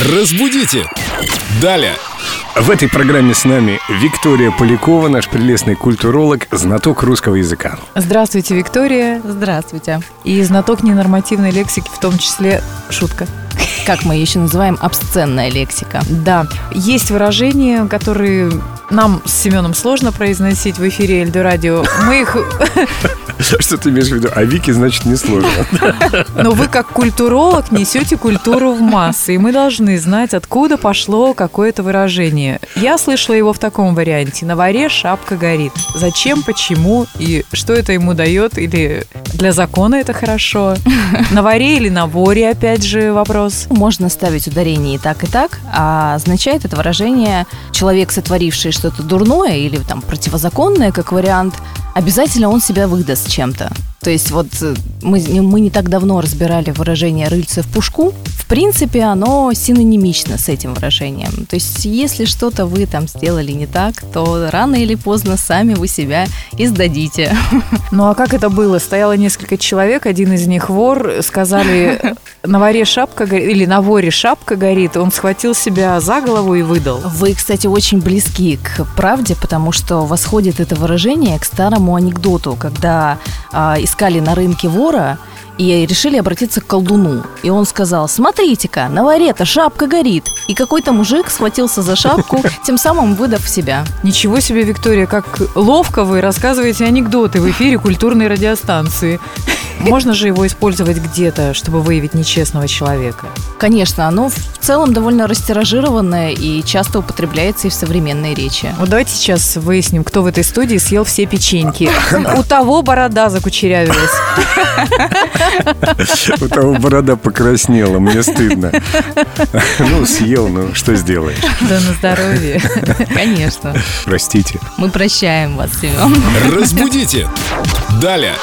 Разбудите! Далее! В этой программе с нами Виктория Полякова, наш прелестный культуролог, знаток русского языка. Здравствуйте, Виктория. Здравствуйте. И знаток ненормативной лексики, в том числе шутка. Как мы еще называем обсценная лексика. Да, есть выражения, которые нам с Семеном сложно произносить в эфире Эльдо Радио. Мы их... Что ты имеешь в виду? А Вики, значит, не сложно. Но вы, как культуролог, несете культуру в массы, и мы должны знать, откуда пошло какое-то выражение. Я слышала его в таком варианте. На варе шапка горит. Зачем, почему и что это ему дает? Или для закона это хорошо? На варе или на воре, опять же, вопрос. Можно ставить ударение и так, и так, а означает это выражение «человек, сотворивший что-то дурное или там противозаконное, как вариант, обязательно он себя выдаст чем-то. То есть вот э, мы, мы не так давно разбирали выражение «рыльце в пушку». В принципе, оно синонимично с этим выражением. То есть если что-то вы там сделали не так, то рано или поздно сами вы себя издадите. Ну а как это было? Стояло несколько человек, один из них вор, сказали на воре шапка горит, или на воре шапка горит, он схватил себя за голову и выдал. Вы, кстати, очень близки к правде, потому что восходит это выражение к старому анекдоту, когда а, искали на рынке вора Мура и решили обратиться к колдуну. И он сказал, смотрите-ка, на варе-то шапка горит. И какой-то мужик схватился за шапку, тем самым выдав себя. Ничего себе, Виктория, как ловко вы рассказываете анекдоты в эфире культурной радиостанции. Можно же его использовать где-то, чтобы выявить нечестного человека? Конечно, оно в целом довольно растиражированное и часто употребляется и в современной речи. Вот давайте сейчас выясним, кто в этой студии съел все печеньки. У того борода закучерявилась. У того борода покраснела, мне стыдно. Ну, съел, ну что сделаешь? Да на здоровье. Конечно. Простите. Мы прощаем вас, Семен. Разбудите! Далее!